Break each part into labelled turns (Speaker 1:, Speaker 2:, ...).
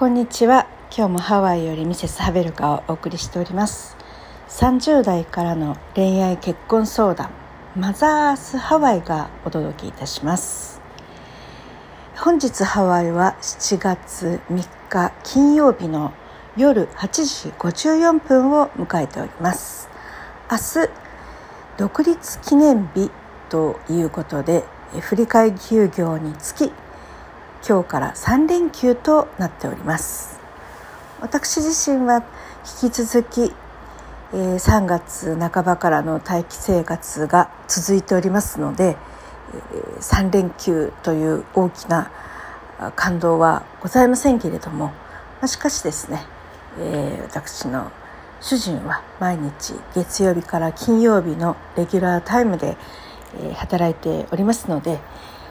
Speaker 1: こんにちは。今日もハワイよりミセスハベルカをお送りしております。30代からの恋愛結婚相談。マザースハワイがお届けいたします。本日ハワイは7月3日金曜日の夜8時54分を迎えております。明日独立記念日ということで振替休業につき今日から3連休となっております。私自身は引き続き3月半ばからの待機生活が続いておりますので3連休という大きな感動はございませんけれどもしかしですね私の主人は毎日月曜日から金曜日のレギュラータイムで働いておりますので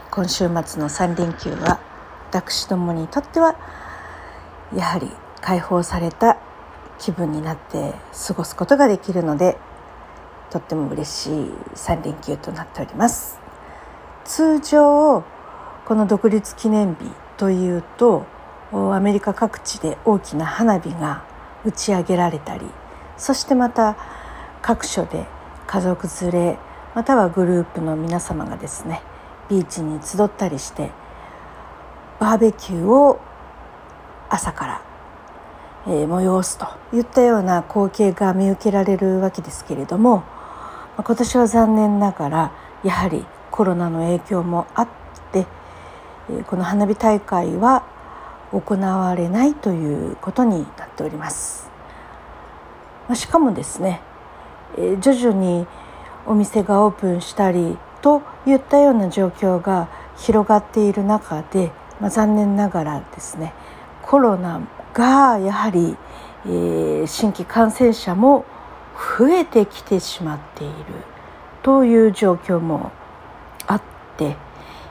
Speaker 1: 今週末の3連休は私どもにとってはやはり解放された気分になって過ごすことができるのでとっても嬉しい3連休となっております。通常この独立記念日というとアメリカ各地で大きな花火が打ち上げられたりそしてまた各所で家族連れまたはグループの皆様がですねビーチに集ったりしてバーベキューを朝から、えー、催すといったような光景が見受けられるわけですけれども今年は残念ながらやはりコロナの影響もあってこの花火大会は行われないということになっております。しかもですね徐々にお店がオープンしたりといったような状況が広がっている中でまあ、残念ながらですねコロナがやはり、えー、新規感染者も増えてきてしまっているという状況もあって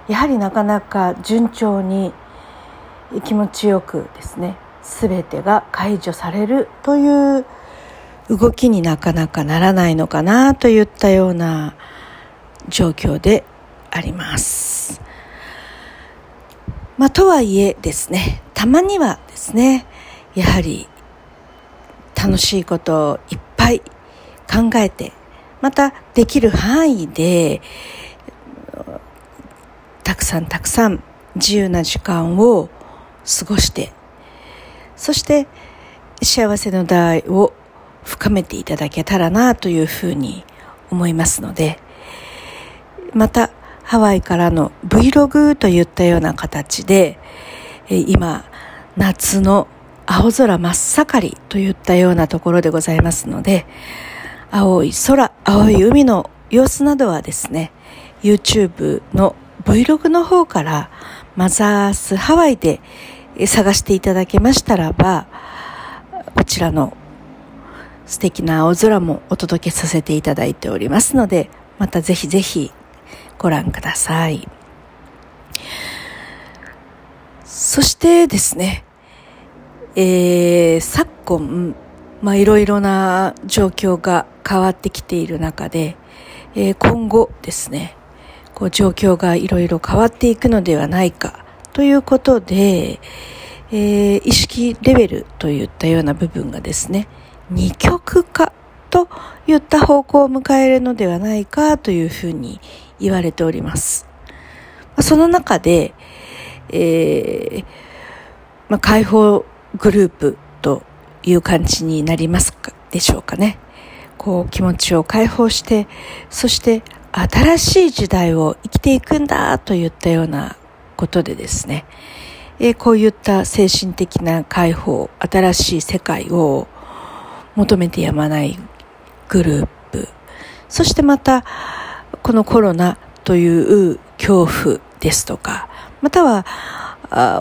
Speaker 1: やはりなかなか順調に気持ちよくですね全てが解除されるという動きになかなかならないのかなといったような状況であります。まあ、とはいえですね、たまにはですね、やはり楽しいことをいっぱい考えて、またできる範囲で、たくさんたくさん自由な時間を過ごして、そして幸せの代を深めていただけたらなというふうに思いますので、またハワイからの Vlog といったような形で、今、夏の青空真っ盛りといったようなところでございますので、青い空、青い海の様子などはですね、YouTube の Vlog の方からマザースハワイで探していただけましたらば、こちらの素敵な青空もお届けさせていただいておりますので、またぜひぜひご覧ください。そしてですね、えー、昨今、まあ、いろいろな状況が変わってきている中で、えー、今後ですね、こう状況がいろいろ変わっていくのではないかということで、えー、意識レベルといったような部分がですね、二極化といった方向を迎えるのではないかというふうに言われております。その中で、えー、まあ、解放グループという感じになりますかでしょうかね。こう気持ちを解放して、そして新しい時代を生きていくんだといったようなことでですね、えー、こういった精神的な解放、新しい世界を求めてやまないグループ、そしてまた、このコロナという恐怖ですとか、または、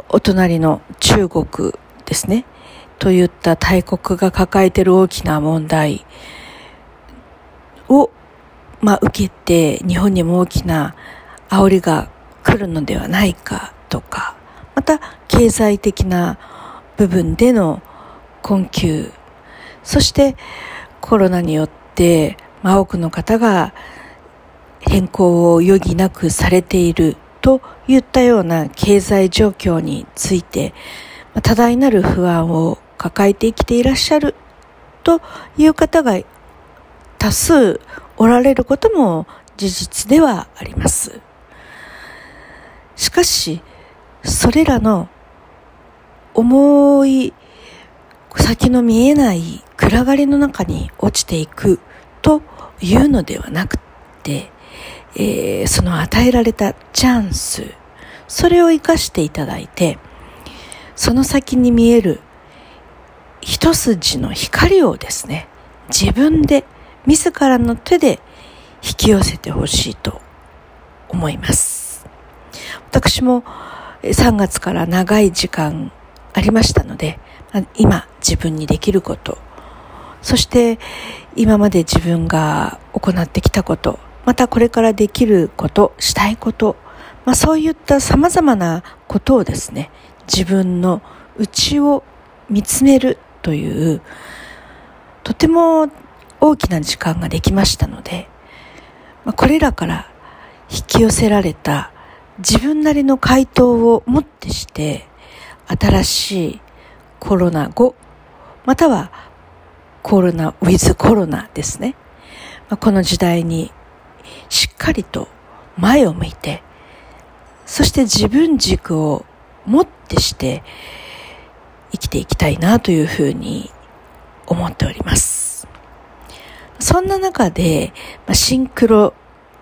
Speaker 1: お隣の中国ですね、といった大国が抱えている大きな問題を、まあ、受けて日本にも大きな煽りが来るのではないかとか、また経済的な部分での困窮、そしてコロナによって、まあ、多くの方が変更を余儀なくされているといったような経済状況についてまあ多大なる不安を抱えて生きていらっしゃるという方が多数おられることも事実ではあります。しかし、それらの重い先の見えない暗がりの中に落ちていくというのではなくて、えー、その与えられたチャンス、それを活かしていただいて、その先に見える一筋の光をですね、自分で自らの手で引き寄せてほしいと思います。私も3月から長い時間ありましたので、今自分にできること、そして今まで自分が行ってきたこと、またこれからできること、したいこと、まあ、そういった様々なことをですね、自分の内を見つめるという、とても大きな時間ができましたので、まあ、これらから引き寄せられた自分なりの回答をもってして、新しいコロナ後、またはコロナ、ウィズコロナですね。この時代にしっかりと前を向いて、そして自分軸をもってして生きていきたいなというふうに思っております。そんな中で、まあ、シンクロ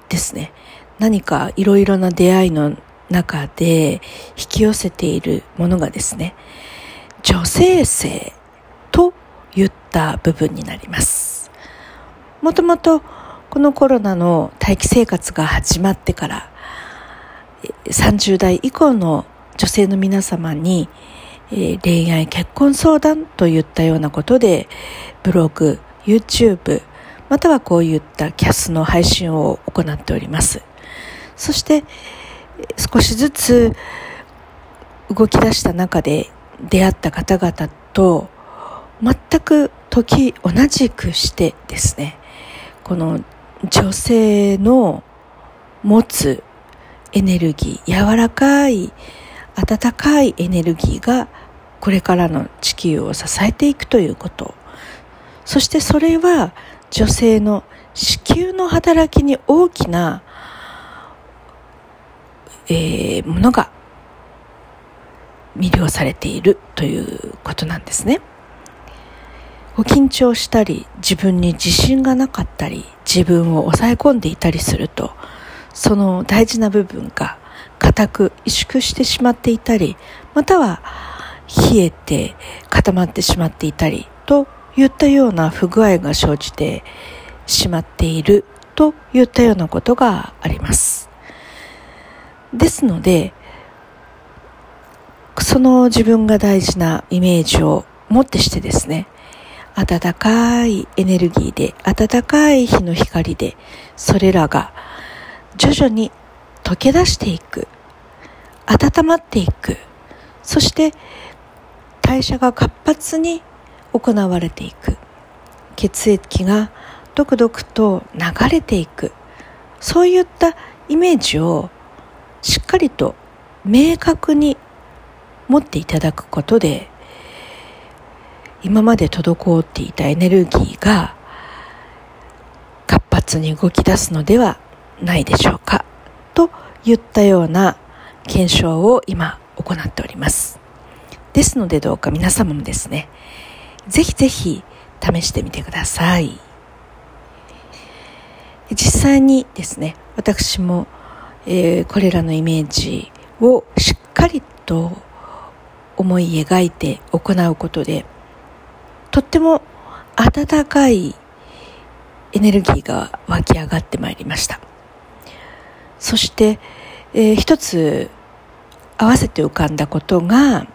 Speaker 1: ですね。何かいろいろな出会いの中で引き寄せているものがですね、女性性と言った部分になります。もともとこのコロナの待機生活が始まってから30代以降の女性の皆様に、え恋愛結婚相談といったようなことでブログ、YouTube またはこういったキャスの配信を行っております。そして少しずつ動き出した中で出会った方々と全く時同じくしてですねこの女性の持つエネルギー柔らかい温かいエネルギーがこれからの地球を支えていくということ。そしてそれは女性の子宮の働きに大きなえー、ものが魅了されているということなんですね。緊張したり、自分に自信がなかったり、自分を抑え込んでいたりすると、その大事な部分が固く萎縮してしまっていたり、または冷えて固まってしまっていたり、といったような不具合が生じてしまっているといったようなことがあります。ですので、その自分が大事なイメージをもってしてですね、暖かいエネルギーで、暖かい日の光で、それらが徐々に溶け出していく、温まっていく、そして代謝が活発に行われていく、血液がドクドクと流れていく、そういったイメージをしっかりと明確に持っていただくことで今まで滞っていたエネルギーが活発に動き出すのではないでしょうかといったような検証を今行っております。ですのでどうか皆様もですねぜひぜひ試してみてください。実際にですね私もえー、これらのイメージをしっかりと思い描いて行うことでとっても温かいエネルギーが湧き上がってまいりました。そして、えー、一つ合わせて浮かんだことが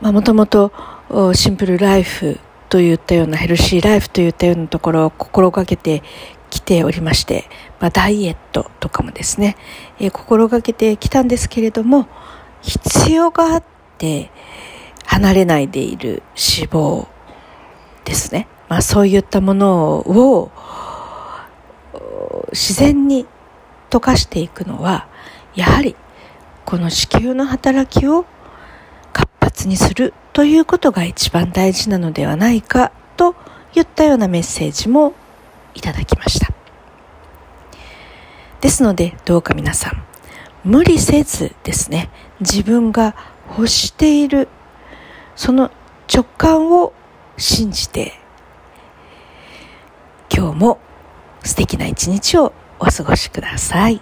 Speaker 1: もともとシンプルライフといったようなヘルシーライフといったようなところを心がけてきておりまして、まあ、ダイエットとかもですね、えー、心がけてきたんですけれども、必要があって離れないでいる脂肪ですね。まあそういったものを自然に溶かしていくのは、やはりこの子宮の働きを活発にするということが一番大事なのではないかといったようなメッセージもいただきましたですのでどうか皆さん無理せずですね自分が欲しているその直感を信じて今日も素敵な一日をお過ごしください。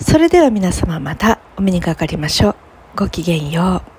Speaker 1: それでは皆様またお目にかかりましょう。ごきげんよう。